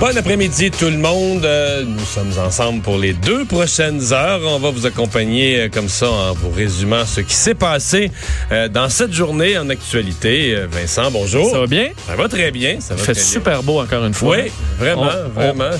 Bon après-midi tout le monde. Euh, nous sommes ensemble pour les deux prochaines heures. On va vous accompagner euh, comme ça en vous résumant ce qui s'est passé euh, dans cette journée en actualité. Vincent, bonjour. Ça va bien? Ça va très bien. Ça va fait très super beau encore une fois. Oui, vraiment, On- vraiment.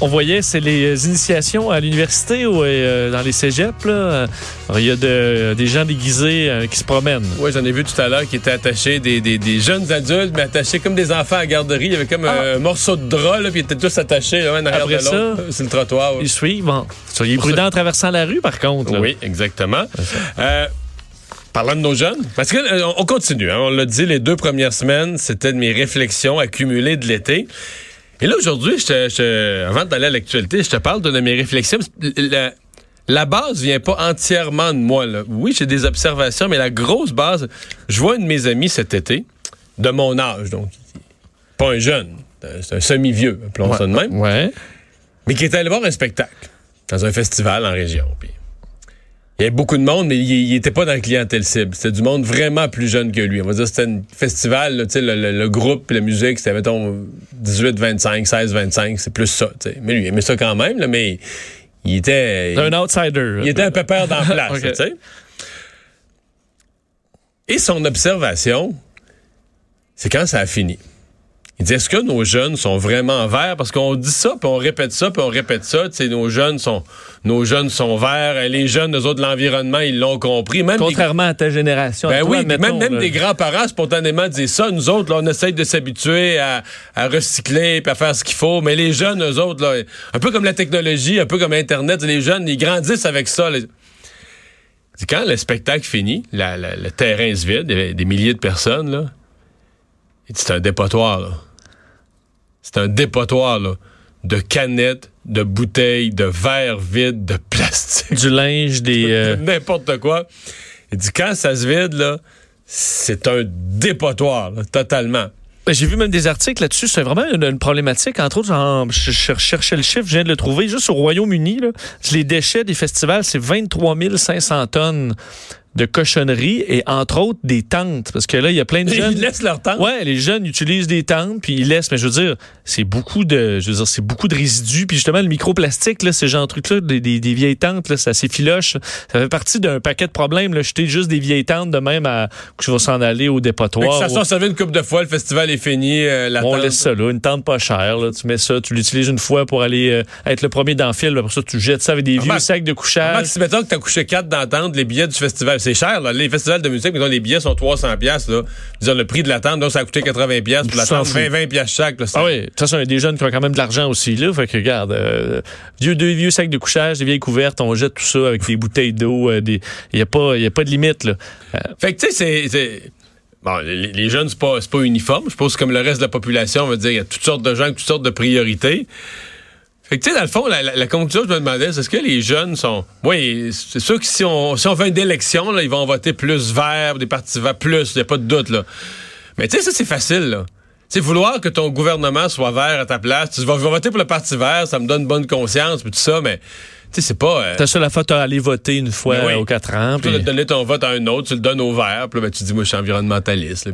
On, voyait, c'est les initiations à l'université ou dans les cégeps. Là. Alors, Il y a de- des gens déguisés qui se promènent. Oui, j'en ai vu tout à l'heure qui étaient attachés, des, des- des jeunes adultes, mais attachés comme des enfants à la garderie. Il y avait comme un morceau de drap, là, puis ils étaient tous attachés l'un en arrière Ah. Après de l'autre, ça, sur le trottoir. oui. Ils suivent. Bon, soyez prudents en traversant la rue, par contre. là. Oui, exactement. Euh, parlant de nos jeunes, parce que euh, on continue, hein, on l'a dit, les deux premières semaines, c'était de mes réflexions accumulées de l'été. Et là, aujourd'hui, je te- je te- avant d'aller à l'actualité, je te parle de mes réflexions. La, la base vient pas entièrement de moi. là. Oui, j'ai des observations, mais la grosse base, je vois un de mes amis cet été, de mon âge, donc pas un jeune, c'est un semi-vieux, appelons ça de même Ouais. mais qui était allé voir un spectacle dans un festival en région. Puis il y avait beaucoup de monde, mais il n'était pas dans le clientèle cible. C'était du monde vraiment plus jeune que lui. On va dire que c'était un festival, là, le, le- le groupe la musique, c'était, mettons, 18-25, 16-25, c'est plus ça. Mais lui, il aimait ça quand même, là, mais il était... C'est un outsider. Il était un peu peur dans la place. Et son observation, c'est quand ça a fini. Il dit, est-ce que nos jeunes sont vraiment verts? Parce qu'on dit ça, puis on répète ça, puis on répète ça. Tu sais, nos jeunes sont, nos jeunes sont verts. Les jeunes, eux autres, de l'environnement, ils l'ont compris. Même des- Contrairement à ta génération. ben toi, oui, admettons, même, même là. des grands-parents spontanément disent ça. Nous autres, là, on essaye de s'habituer à, à recycler puis à faire ce qu'il faut. Mais les jeunes, eux autres, là, un peu comme la technologie, un peu comme Internet, les jeunes, ils grandissent avec ça. les- Quand le spectacle finit, la- la- le terrain se vide, il y avait des milliers de personnes, là. C'est un dépotoir, là. C'est un dépotoir, là. De canettes, de bouteilles, de verres vides, de plastique Du linge, des. euh, n'importe quoi. Il dit quand ça se vide, là, c'est un dépotoir, là, totalement. Ben, J'ai vu même des articles là-dessus. C'est vraiment une, une problématique. Entre autres, en- je, je cherchais le chiffre, je viens de le trouver. Juste au Royaume-Uni, les déchets des festivals, c'est 23 500 tonnes de cochonneries et entre autres des tentes. Parce que là, il y a plein de jeunes. Ils laissent leur temps. Ouais, les jeunes utilisent des tentes puis ils laissent. Mais je veux dire, c'est beaucoup de, je veux dire, c'est beaucoup de résidus. Puis justement, le microplastique, là, ces genre de trucs-là, des, des- des vieilles tentes, là, ça s'effiloche. Ça fait partie d'un paquet de problèmes. Là, jeter juste des vieilles tentes de même à que je vais s'en aller au Fait dépotoir. ça sort servi une coupe de fois, le festival est fini, euh, la On tente- laisse ça là, une tente pas chère. Là. Tu mets ça, tu l'utilises une fois pour aller euh, être le premier dans le fil. Après ça, tu jettes ça avec des vieux Remarque- sacs de couchage. si mettons que t'as couché 4 dans la tente, les billets du festival, c'est cher, là. Les festivals de musique, les billets sont 300 pièces. Disons, le prix de la tente, donc ça a coûté 80 pièces pour la Tu s'en tente, fous. 20, 20 pièces chaque, là. C'est- Ah oui, de toute façon, il y a des jeunes qui ont quand même de l'argent aussi. Là, fait que regarde, euh, vieux, deux vieux sacs de couchage, des vieilles couvertes, on jette tout ça avec des bouteilles d'eau. euh, des- Il n'y a, pas- y a pas de limite. Là. Euh, Fait que, tu sais, c'est- c'est. Bon, les, les jeunes, c'est pas, c'est pas uniforme. Je pense que comme le reste de la population, on va dire, il y a toutes sortes de gens toutes sortes de priorités. Fait que, tu sais, dans le fond, la, la, la conclusion, je me demandais, c'est est-ce que les jeunes sont. Oui, c'est sûr que si on, si on fait une élection, là, ils vont voter plus vert, des partis verts plus, il n'y a pas de doute, là. Mais tu sais, ça, c'est facile, là. Tu sais, vouloir que ton gouvernement soit vert à ta place, tu vas, voter pour le parti vert, ça me donne bonne conscience, puis tout ça, mais, tu sais, c'est pas. euh, T'as ça la fois, t'as allé voter une fois oui. aux quatre ans. tu puis- vas donner ton vote à un autre, tu le donnes au vert, puis là, ben, tu dis, moi, je suis environnementaliste, là,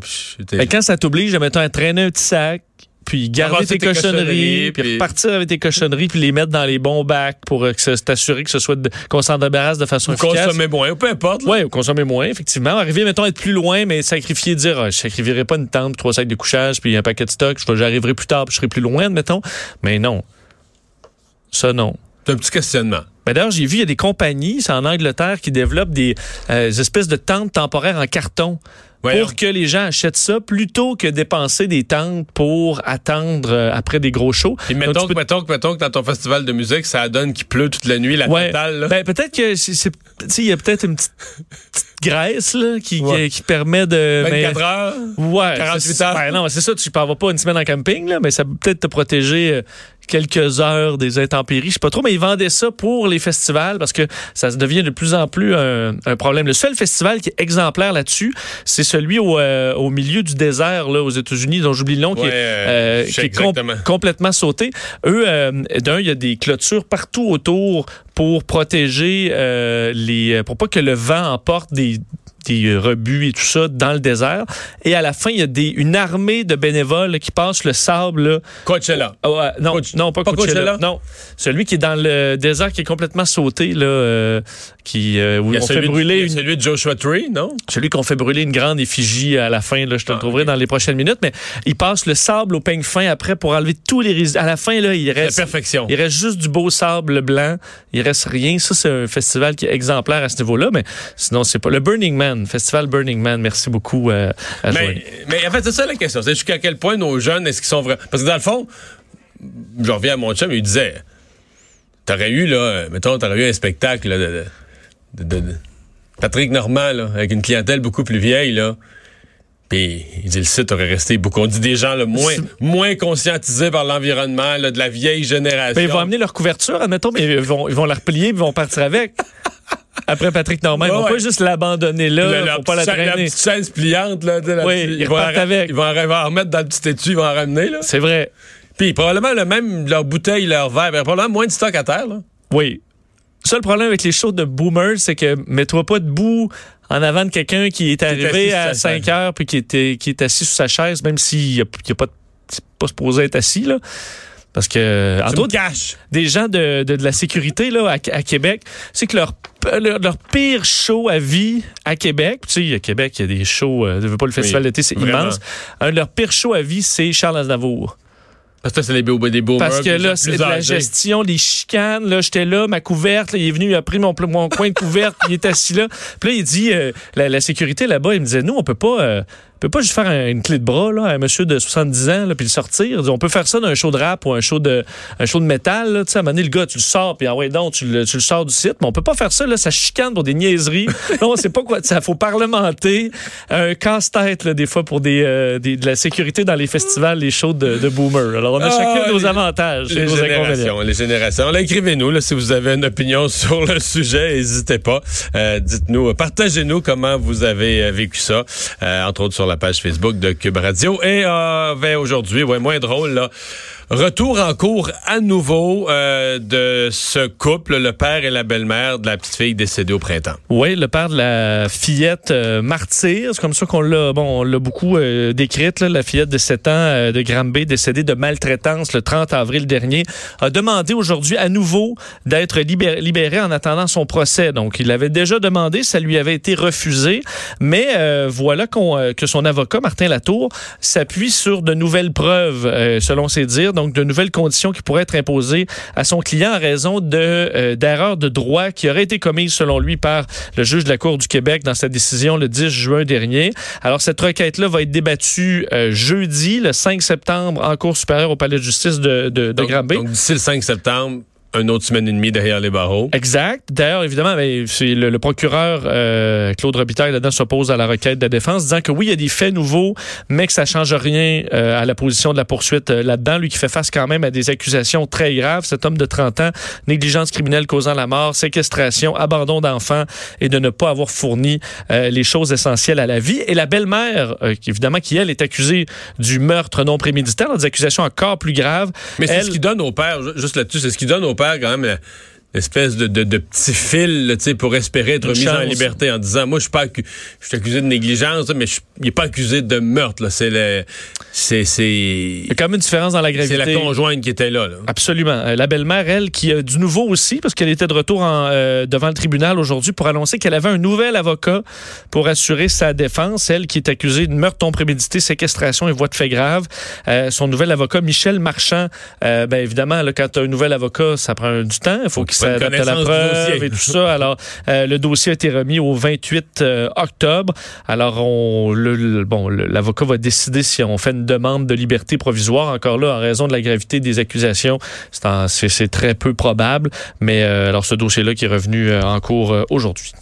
Mais quand ça t'oblige, mettons, à traîner un petit sac, puis garder tes tes cochonneries, puis puis- repartir avec tes cochonneries, puis les mettre dans les bons bacs pour euh, que t'assurer ce soit qu'on s'en débarrasse de façon ou efficace. consommer moins, ou peu importe. Oui, ou consommer moins, effectivement. Arriver, mettons, à être plus loin, mais sacrifier, dire, ah, je sacrifierai pas une tente, trois sacs de couchage, puis un paquet de stock, j'arriverai plus tard, puis je serai plus loin, mettons. Mais non. Ça, non. C'est un petit questionnement. Ben D'ailleurs, j'ai vu, il y a des compagnies, c'est en Angleterre, qui développent des euh, espèces de tentes temporaires en carton. Pour que les gens achètent ça plutôt que dépenser des tentes pour attendre euh, après des gros shows. Et mettons, peux- mettons, que, mettons que dans ton festival de musique, ça donne qu'il pleut toute la nuit, la Ouais. totale. Ben, peut-être que il y a peut-être une petite, petite graisse là, qui, Ouais. qui, qui permet de. 24 mais- heures. Ouais, 48 c'est- heures. Ben non, c'est ça, tu ne vas pas une semaine en camping, là, mais ça peut peut-être te protéger euh, quelques heures des intempéries. Je sais pas trop, mais ils vendaient ça pour les festivals parce que ça devient de plus en plus un, un problème. Le seul festival qui est exemplaire là-dessus, c'est celui au, euh, au milieu du désert là, aux États-Unis, dont j'oublie le nom, qui est, euh, je sais qui est com- exactement. complètement sauté. Eux, euh, d'un, il y a des clôtures partout autour pour protéger euh, les, pour pas que le vent emporte des des rebuts et tout ça dans le désert. Et à la fin, il y a des, une armée de bénévoles qui passent le sable. Là. Coachella. Ouais, non, Coach- non, pas, pas Coachella. Coachella? Non, celui qui est dans le désert, qui est complètement sauté, là, euh, qui, euh, où on fait de- brûler une, celui de Joshua Tree, non? celui qu'on fait brûler une grande effigie à la fin. Là, je te le Ah, trouverai ok. dans les prochaines minutes. Mais il passe le sable au peigne fin après pour enlever tous les résidus. À la fin, là, il La reste, perfection. il reste juste du beau sable blanc. Il reste rien. Ça, c'est un festival qui est exemplaire à ce niveau-là. Mais sinon, c'est pas le Burning Man, festival Burning Man. Merci beaucoup euh, à. Mais, mais en fait, c'est ça la question. C'est jusqu'à quel point nos jeunes, est-ce qu'ils sont vrais? Parce que dans le fond, je reviens à mon chum, il disait, t'aurais eu, là, euh, mettons, t'aurais eu un spectacle là, de, de- de- de- Patrick Normand, là, avec une clientèle beaucoup plus vieille, là. Puis, il dit, le site aurait resté beaucoup. On dit des gens moins, moins conscientisés par l'environnement, de la vieille génération. Ils vont amener leur couverture, admettons, mais ils vont, ils vont la replier ils vont partir avec. Après Patrick Normand, ils Ouais, vont ouais. pas juste l'abandonner là, Le- pour pas la traîner. petite chaise pliante, là, la Oui, petite- ils vont avec. Ils vont, en- ils vont en remettre dans le petit étui, ils vont en ramener, là. C'est vrai. Puis probablement le même, leur bouteille, leur verre, probablement moins de stock à terre, là. Oui. Le seul problème avec les shows de boomers, c'est que mets-toi pas debout en avant de quelqu'un qui est arrivé à sa 5 chaise. heures puis qui, était, qui est assis sur sa chaise, même s'il n'a a pas, c'est pas supposé être assis. Là. Parce que, entre autres, des gens de, de, de la sécurité là, à, à Québec, c'est que leur, leur, leur pire show à vie à Québec, tu sais, à Québec, il y a des shows, euh, je veux pas le festival Oui, d'été, c'est immense. Un de leurs pires shows à vie, c'est Charles Aznavour. Parce que ça, c'est les, beaux- des beaux Parce que là, c'est de la gestion. des chicanes. Là, j'étais là, ma couverte, là, il est venu, il a pris mon, mon coin de couverte, il est assis là. Puis là, il dit, euh, la, la sécurité là-bas, il me disait, nous, on peut pas, euh, peut pas juste faire un- une clé de bras là, à un monsieur de 70 ans, là, puis le sortir. On peut faire ça dans un show de rap ou un show de, un show de métal. Là, tu sais, à un moment donné, le gars, tu le sors, puis ah ouais, donc, tu le, tu le sors du site. Mais on peut pas faire ça, là, ça chicane pour des niaiseries. là, on sait pas quoi, ça faut parlementer. Un casse-tête, des fois, pour des, euh, des- de la sécurité dans les festivals, les shows de, de boomers. Alors, on a Ah, chacun nos les- avantages et Les nos inconvénients. générations, les générations. Écrivez-nous là, si vous avez une opinion sur le sujet, n'hésitez pas. Euh, dites-nous, partagez-nous comment vous avez euh, vécu ça, euh, entre autres sur la page Facebook de Cube Radio. Et euh, ben, aujourd'hui, ouais, moins drôle, là. Retour en cours à nouveau euh, de ce couple, le père et la belle-mère de la petite fille décédée au printemps. Oui, le père de la fillette euh, martyr, c'est comme ça qu'on l'a bon, on l'a beaucoup euh, décrite, là, la fillette de 7 ans euh, de Granby décédée de maltraitance le 30 avril dernier, a demandé aujourd'hui à nouveau d'être libéré, libéré en attendant son procès. Donc, il avait déjà demandé, ça lui avait été refusé, mais euh, voilà euh, que son avocat, Martin Latour, s'appuie sur de nouvelles preuves, selon ses dires, de nouvelles conditions qui pourraient être imposées à son client en raison de euh, d'erreurs de droit qui auraient été commises, selon lui, par le juge de la Cour du Québec dans sa décision le 10 juin dernier. Alors, cette requête-là va être débattue euh, jeudi, le 5 septembre, en Cour supérieure au Palais de justice de, de, de Donc, Granby. donc, d'ici le 5 septembre, une autre semaine et demie derrière les barreaux. Exact. D'ailleurs, évidemment, ben, c'est le, le procureur euh, Claude Robitaille là-dedans s'oppose à la requête de la défense, disant que oui, il y a des faits nouveaux, mais que ça change rien euh, à la position de la poursuite euh, là-dedans. Lui qui fait face quand même à des accusations très graves, cet homme de 30 ans, négligence criminelle causant la mort, séquestration, abandon d'enfants et de ne pas avoir fourni euh, les choses essentielles à la vie. Et la belle-mère, euh, évidemment, qui elle est accusée du meurtre non prémédité, des accusations encore plus graves. Mais c'est Elle- ce qui donne au père, ju- juste là-dessus, c'est ce qui donne au père quand même la, espèce de, de, de petit fil là, pour espérer être Une mis en liberté en disant moi je suis pas accu- je suis accusé de négligence mais je, il est pas accusé de meurtre c'est le c'est c'est Il y a quand même une différence dans la c'est gravité. la conjointe qui était là, là. Absolument. Euh, La belle-mère, elle, qui a du nouveau aussi, parce qu'elle était de retour en, euh, devant le tribunal aujourd'hui pour annoncer qu'elle avait un nouvel avocat pour assurer sa défense. Elle qui est accusée de meurtre non prémédité, séquestration et voie de fait grave. Euh, son nouvel avocat, Michel Marchand, ben évidemment, là, quand tu as un nouvel avocat, ça prend du temps. Il faut Faut qu'il à la preuve et tout ça. Alors, euh, le dossier a été remis au 28 euh, octobre. Alors, on, le, le- bon, l'avocat va décider si on fait une demande de liberté provisoire. Encore là, en raison de la gravité des accusations, c'est en- c'est c'est très peu probable. Mais euh, alors, ce dossier-là qui est revenu euh, en cours euh, aujourd'hui.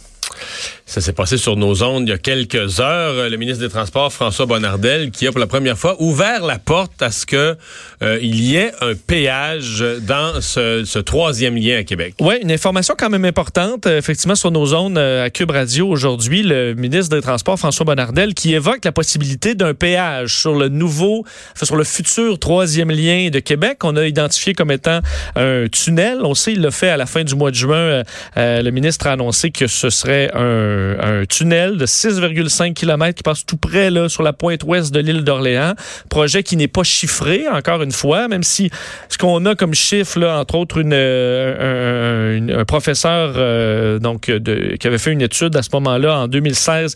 Ça s'est passé sur nos ondes il y a quelques heures. Euh, Le ministre des Transports, François Bonnardel, qui a pour la première fois ouvert la porte à ce que euh, il y ait un péage dans ce, troisième lien à Québec. Oui, une information quand même importante. Euh, effectivement, sur nos zones euh, à Cube Radio aujourd'hui, le ministre des Transports, François Bonnardel, qui évoque la possibilité d'un péage sur le nouveau, enfin, sur le futur troisième lien de Québec, qu'on a identifié comme étant un tunnel. On sait, il l'a fait à la fin du mois de juin. Le ministre a annoncé que ce serait un, un tunnel de 6,5 km qui passe tout près là, sur la pointe ouest de l'île d'Orléans. Projet qui n'est pas chiffré, encore une fois, même si ce qu'on a comme chiffre, là, entre autres, une, euh, un, professeur euh, donc, qui avait fait une étude à ce moment-là, en 2016,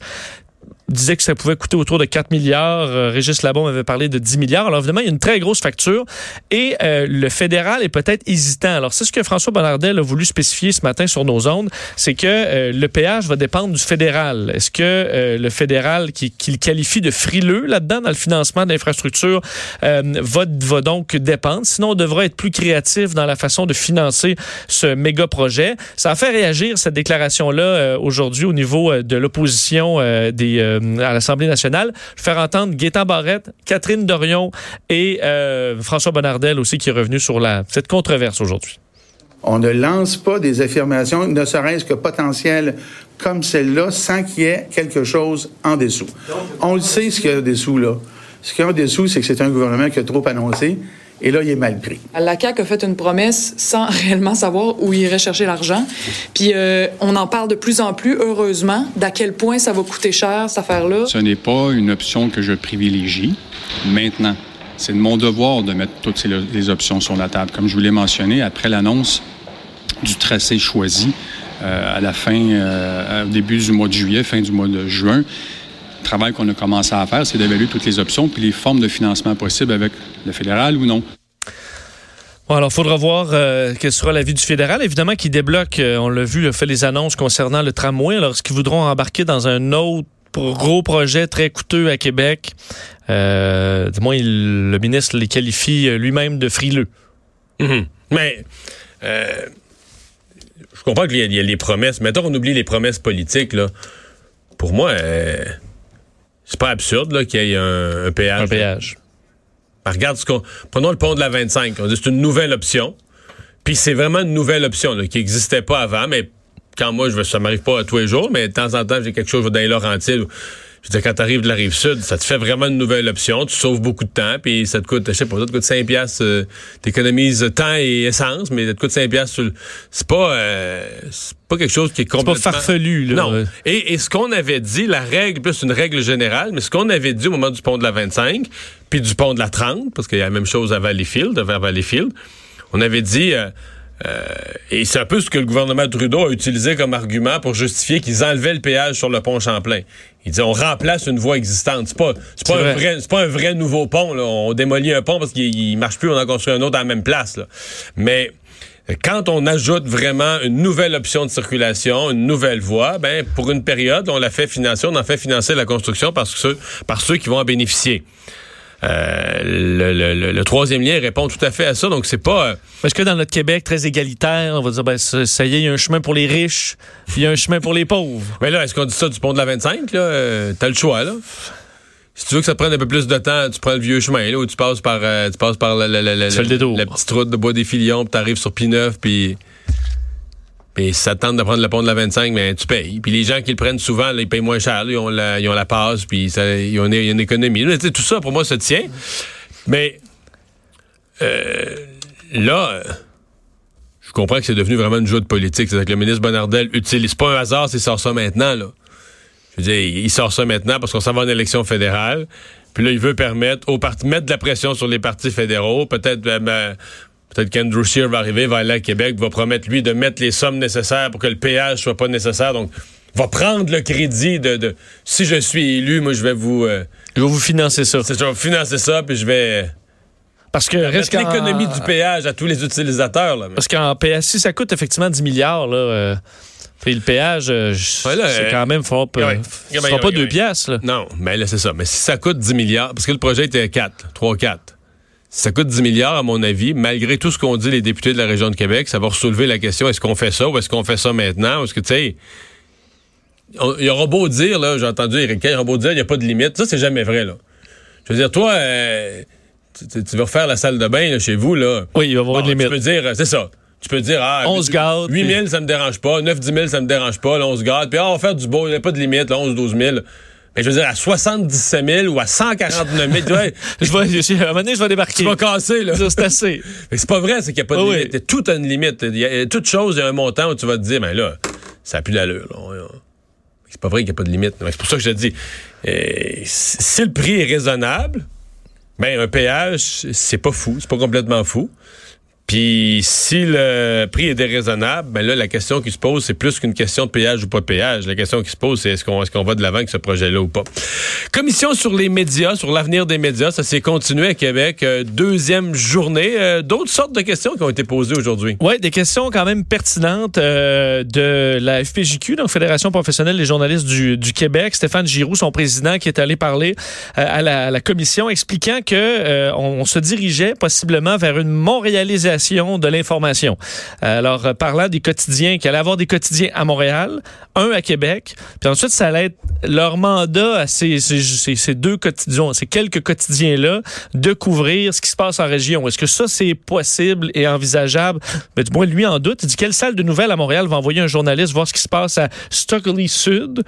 disait que ça pouvait coûter autour de 4 milliards. Euh, Régis Labon avait parlé de 10 milliards. Alors évidemment, il y a une très grosse facture et euh, le fédéral est peut-être hésitant. Alors c'est ce que François Bonnardel a voulu spécifier ce matin sur nos ondes, c'est que euh, le péage va dépendre du fédéral. Est-ce que euh, le fédéral qui, qui qualifie de frileux là-dedans dans le financement d'infrastructures euh, va, va donc dépendre? Sinon, on devra être plus créatif dans la façon de financer ce méga projet. Ça a fait réagir cette déclaration-là aujourd'hui au niveau de l'opposition des euh, à l'Assemblée nationale. Je vais faire entendre Gaétan Barrette, Catherine Dorion et euh, François Bonnardel aussi qui est revenu sur la, cette controverse aujourd'hui. On ne lance pas des affirmations, ne serait-ce que potentielles comme celle-là, sans qu'il y ait quelque chose en dessous. On le sait, ce qu'il y a en dessous, là. Ce qu'il y a en dessous, c'est que c'est un gouvernement qui a trop annoncé, et là, il est mal pris. La CAQ a fait une promesse sans réellement savoir où il irait chercher l'argent. Puis euh, on en parle de plus en plus, heureusement, d'à quel point ça va coûter cher, cette affaire-là. Ce n'est pas une option que je privilégie. Maintenant, c'est de mon devoir de mettre toutes ces, les options sur la table. Comme je vous l'ai mentionné, après l'annonce du tracé choisi euh, à la fin, euh, au début du mois de juillet, fin du mois de juin, travail qu'on a commencé à faire, c'est d'évaluer toutes les options puis les formes de financement possibles avec le fédéral ou non. Bon, alors, il faudra voir euh, quel sera l'avis du fédéral. Évidemment, qui débloque, euh, on l'a vu, a fait les annonces concernant le tramway. Alors, est-ce qu'ils voudront embarquer dans un autre gros projet très coûteux à Québec? Euh, du moins, il- le ministre les qualifie euh, lui-même de frileux. Mhm. Mais euh, je comprends qu'il y, y a les promesses. Mettons qu'on oublie les promesses politiques. Là. Pour moi, euh, c'est pas absurde là, qu'il y ait un, un péage. Un péage. Ben, regarde ce qu'on. Prenons le pont de la 25. On dit c'est une nouvelle option. Puis c'est vraiment une nouvelle option là, qui n'existait pas avant, mais quand moi, je veux, ça m'arrive pas à tous les jours, mais de temps en temps, j'ai quelque chose dans les Laurentides. Je veux dire, quand tu arrives de la rive sud, ça te fait vraiment une nouvelle option. Tu sauves beaucoup de temps, puis ça te coûte, je sais pas, ça te coûte 5 piastres. euh, t'économises temps et essence, mais ça te coûte 5 piastres. sur le- C'est pas, euh, c'est pas quelque chose qui est C'est pas complètement... farfelu, là. Non. Et, et ce qu'on avait dit, la règle, plus une règle générale, mais ce qu'on avait dit au moment du pont de la 25, puis du pont de la 30, parce qu'il y a la même chose à Valleyfield, vers Valleyfield, on avait dit, euh, euh, et c'est un peu ce que le gouvernement Trudeau a utilisé comme argument pour justifier qu'ils enlevaient le péage sur le pont Champlain. Il dit on remplace une voie existante. C'est pas, c'est pas, un vrai. vrai, c'est pas un vrai nouveau pont. Là. On démolit un pont parce qu'il il marche plus, on en construit un autre à la même place. Là. Mais quand on ajoute vraiment une nouvelle option de circulation, une nouvelle voie, ben pour une période, on la fait financer, on en fait financer la construction par ceux, par ceux qui vont en bénéficier. Euh, le, le- le- le troisième lien répond tout à fait à ça, donc c'est pas. euh, Parce que dans notre Québec très égalitaire, on va dire, ben, ça, y est, il y a un chemin pour les riches, puis il y a un chemin pour les pauvres. Mais là, est-ce qu'on dit ça du pont de la 25? Là? Euh, T'as le choix, là. Si tu veux que ça prenne un peu plus de temps, tu prends le vieux chemin, là, où tu passes par, tu passes par la petite route de Bois des Filions, puis t'arrives sur P9, puis... Puis tente de prendre le pont de la 25, ben, tu payes. Puis les gens qui le prennent souvent, ils payent moins cher. ils, ont la, ils ont la passe, puis ils ont une, économie. Tout ça, pour moi, se tient. Mais euh, là, je comprends que c'est devenu vraiment une joute politique. C'est-à-dire que le ministre Bonardel utilise pas un hasard s'il sort ça maintenant, là. Je veux dire, il sort ça maintenant parce qu'on s'en va en élection fédérale. Puis là, il veut permettre aux partis, mettre de la pression sur les partis fédéraux. Peut-être, euh, ben, peut-être qu'Andrew Scheer va arriver, va aller à Québec, va promettre, lui, de mettre les sommes nécessaires pour que le péage soit pas nécessaire. Donc, va prendre le crédit de, de si je suis élu, moi, je vais vous, euh, Je vais vous financer ça. c'est- je vais financer ça, puis je vais Parce que reste l'économie du péage à tous les utilisateurs. Là. Parce qu'en péage, si ça coûte effectivement 10 milliards, là, euh, puis le péage, euh, Ouais, c'est quand même fort. Ce Ouais, sera ouais, pas deux piastres. Là. Non, mais là, c'est ça. Mais si ça coûte 10 milliards, parce que le projet était 4, 3-4. Si ça coûte 10 milliards, à mon avis, malgré tout ce qu'ont dit les députés de la région de Québec, ça va soulever la question, est-ce qu'on fait ça ou est-ce qu'on fait ça maintenant? Est-ce que, tu sais, on- il aura beau dire, là, j'ai entendu Kerr, il aura beau dire, il n'y a pas de limite. Ça, c'est jamais vrai, là. Je veux dire, toi, euh, tu, tu- tu vas refaire la salle de bain là, chez vous, là. Oui, il va y avoir Bon, une tu limite. peux dire, euh, c'est ça. Tu peux dire, ah, 11 gardes, 8 000, ça me dérange pas. 9, 10 000, ça me dérange pas. Là, 11 gardes. Puis, ah, on va faire du beau, il n'y a pas de limite, là, 11, 12 000. Mais je veux dire, à 77 000 ou à 149 000, tu vois, Je vais, je- à un moment donné, je vais débarquer. tu vas casser, là. C'est assez. Mais c'est pas vrai, c'est qu'il n'y a pas de oui. limite. Tout a une limite. Il y a, toute chose, il y a un montant où tu vas te dire, ben là, ça n'a plus d'allure. C'est pas vrai qu'il n'y a pas de limite. Mais C'est pour ça que je te dis, euh, si si le prix est raisonnable, ben un péage, c'est pas fou, c'est pas complètement fou. Puis si le prix est déraisonnable, ben là, la question qui se pose, c'est plus qu'une question de péage ou pas de péage. La question qui se pose, c'est est-ce qu'on est qu'on va de l'avant avec ce projet-là ou pas? Commission sur les médias, sur l'avenir des médias, ça s'est continué à Québec. Euh, deuxième journée. Euh, D'autres sortes de questions qui ont été posées aujourd'hui. Oui, des questions quand même pertinentes euh, de la FPJQ, donc Fédération professionnelle des journalistes du, du Québec. Stéphane Giroux, son président, qui est allé parler à, la, commission, expliquant que euh, on, on se dirigeait possiblement vers une montréalisation de l'information. Alors, euh, parlant des quotidiens, qu'il allait avoir des quotidiens à Montréal, un à Québec, puis ensuite, ça allait être leur mandat à ces deux quotidiens, ces quelques quotidiens-là, de couvrir ce qui se passe en région. Est-ce que ça, c'est possible et envisageable? Mais du moins, lui en doute. Il dit quelle salle de nouvelles à Montréal va envoyer un journaliste voir ce qui se passe à Stockley Sud?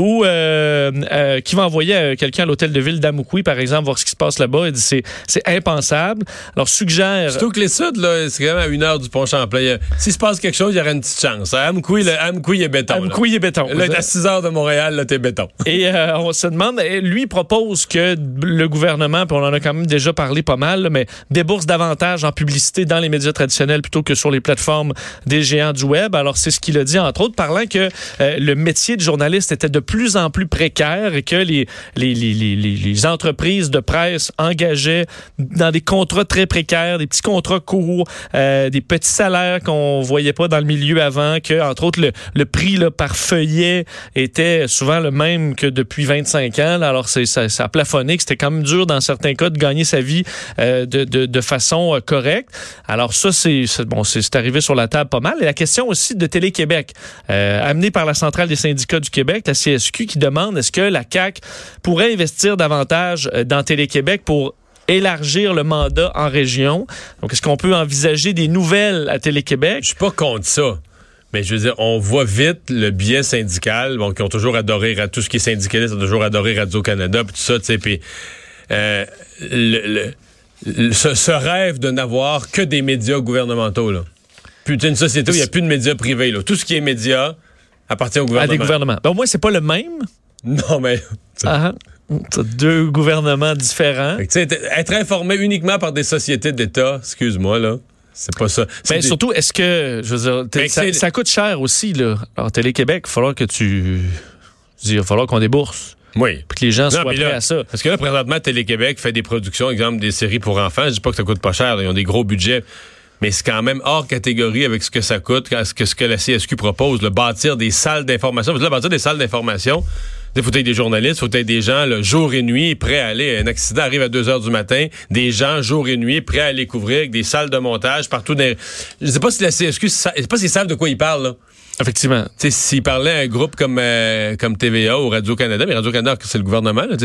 Ou euh, euh, qui va envoyer euh, quelqu'un à l'hôtel de ville d'Amoukoui, par exemple, voir ce qui se passe là-bas. Il dit c'est c'est impensable. Alors suggère. Surtout que les Suds, là, c'est quand même à une heure du pont Champlain. S'il se passe quelque chose, il y aurait une petite chance. À Amkoui, le Amkoui est béton. là. Amoukoui et béton. Là, à 6 heures de Montréal, là, t'es béton. Et euh, on se demande, lui propose que le gouvernement, puis on en a quand même déjà parlé pas mal, là, mais débourse davantage en publicité dans les médias traditionnels plutôt que sur les plateformes des géants du web. Alors c'est ce qu'il a dit entre autres, parlant que le métier de journaliste était de plus en plus précaire et que les, les, les, les, entreprises de presse engageaient dans des contrats très précaires, des petits contrats courts, euh, des petits salaires qu'on voyait pas dans le milieu avant, que entre autres le, le prix là, par feuillet était souvent le même que depuis 25 ans. Alors c'est ça, ça a plafonné, que c'était quand même dur dans certains cas de gagner sa vie euh, de, de, de façon euh, correcte. Alors ça c'est bon, c'est arrivé sur la table pas mal. Et la question aussi de Télé-Québec, euh, amenée par la centrale des syndicats du Québec, Qui demande est-ce que la CAC pourrait investir davantage euh, dans Télé-Québec pour élargir le mandat en région? Donc, est-ce qu'on peut envisager des nouvelles à Télé-Québec? Je suis pas contre ça. Mais je veux dire, on voit vite le biais syndical, bon, qui ont toujours adoré tout ce qui est syndicaliste, ont toujours adoré Radio-Canada, puis tout ça, tu sais, puis euh, le, le- le- ce, ce rêve de n'avoir que des médias gouvernementaux, là. Puis une société où il n'y a plus de médias privés, là. Tout ce qui est médias appartient au À gouvernement. des gouvernements. Ben, au moins, c'est pas le même. Non, mais... Ah. T'as deux gouvernements différents. Fait que, être informé uniquement par des sociétés d'État, excuse-moi, là, c'est pas ça. C'est Ben, des- surtout, est-ce que, je veux dire, Ben, ça, coûte cher aussi, là. Alors, Télé-Québec, il va falloir que tu. Il va falloir qu'on débourse. Oui. Puis que les gens Non, soient prêts là, à ça. Parce que là, présentement, Télé-Québec fait des productions, exemple, des séries pour enfants. Je dis pas que ça coûte pas cher, là, ils ont des gros budgets. Mais c'est quand même hors catégorie avec ce que ça coûte, ce que, ce que la CSQ propose, le bâtir des salles d'information. Parce que là, bâtir des salles d'information, il faut être des journalistes, il faut être des gens là, jour et nuit prêts à aller. Un accident arrive à 2 heures du matin, des gens jour et nuit prêts à aller couvrir avec des salles de montage partout. Dans... Je sais pas si la CSQ, je sais pas s'ils savent de quoi ils parlent. Effectivement. Tu sais, s'il parlait à un groupe comme, euh, comme TVA ou Radio-Canada, mais Radio-Canada, c'est le gouvernement, là,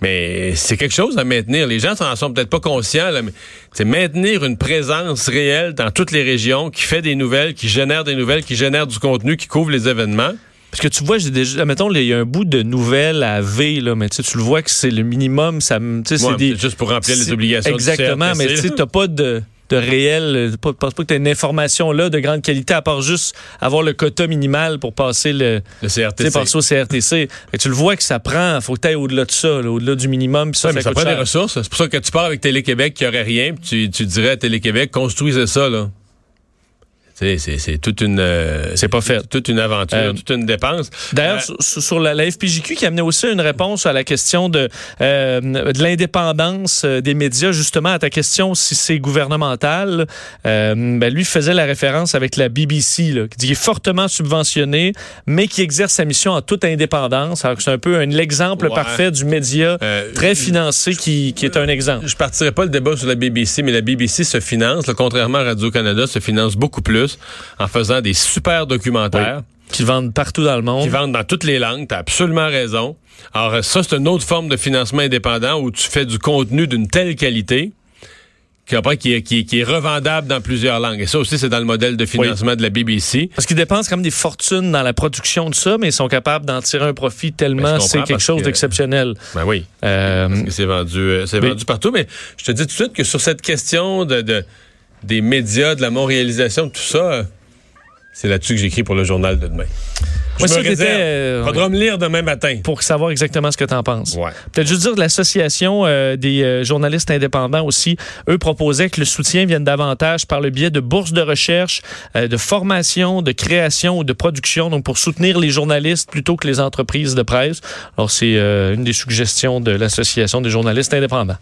mais c'est quelque chose à maintenir. Les gens en sont peut-être pas conscients, là, mais c'est maintenir une présence réelle dans toutes les régions qui fait des nouvelles, qui génère des nouvelles, qui génère du contenu, qui couvre les événements. Parce que tu vois, j'ai déjà, mettons, il y a un bout de nouvelles à V, là, mais tu sais, tu le vois que c'est le minimum, ça, Ouais, c'est des. juste pour remplir les obligations du Exactement, CRTC, mais tu t'as pas de. De réel. Je pense pas que tu as une information là de grande qualité, à part juste avoir le quota minimal pour passer le, Le tu sais, CRTC. passer au CRTC. Tu le vois que ça prend, faut que tu ailles au-delà de ça, là, au-delà du minimum. Ça, Ouais, mais ça prend des cher. ressources. C'est pour ça que tu pars avec Télé-Québec qui aurait rien, puis tu, tu dirais à Télé-Québec, construisez ça, là. C'est toute une. euh, C'est pas fait. Toute une aventure, Euh, toute une dépense. D'ailleurs, Euh, sur, sur la, la FPJQ qui amenait aussi une réponse à la question de, euh, de l'indépendance des médias, justement à ta question si c'est gouvernemental, euh, ben, lui faisait la référence avec la BBC, là, qui dit qu'il est fortement subventionné, mais qui exerce sa mission en toute indépendance. Alors que c'est un peu un l'exemple Ouais. parfait du média très financé qui, qui est un exemple. Je partirai pas le débat sur la BBC, mais la BBC se finance, là, contrairement à Radio-Canada, se finance beaucoup plus en faisant des super documentaires. Qui vendent partout dans le monde. qui vendent dans toutes les langues. T'as absolument raison. Alors, ça, c'est une autre forme de financement indépendant où tu fais du contenu d'une telle qualité qui, est, qui est- qui est revendable dans plusieurs langues. Et ça aussi, c'est dans le modèle de financement de la BBC. Parce qu'ils dépensent quand même des fortunes dans la production de ça, mais ils sont capables d'en tirer un profit Ben, tellement comprends c'est quelque chose que- d'exceptionnel. Ben oui. Euh, c'est vendu, euh, c'est vendu partout. Mais je te dis tout de suite que sur cette question de, de- des médias, de la mondialisation, tout ça, c'est là-dessus que j'écris pour le journal de demain. Je Moi, me j'étais, réserve. euh, Faudra me lire demain matin. pour savoir exactement ce que tu en penses. Ouais. Peut-être juste dire de l'association euh, des euh, journalistes indépendants aussi, eux proposaient que le soutien vienne davantage par le biais de bourses de recherche, euh, de formation, de création ou de production, donc pour soutenir les journalistes plutôt que les entreprises de presse. Alors c'est une des suggestions de l'association des journalistes indépendants.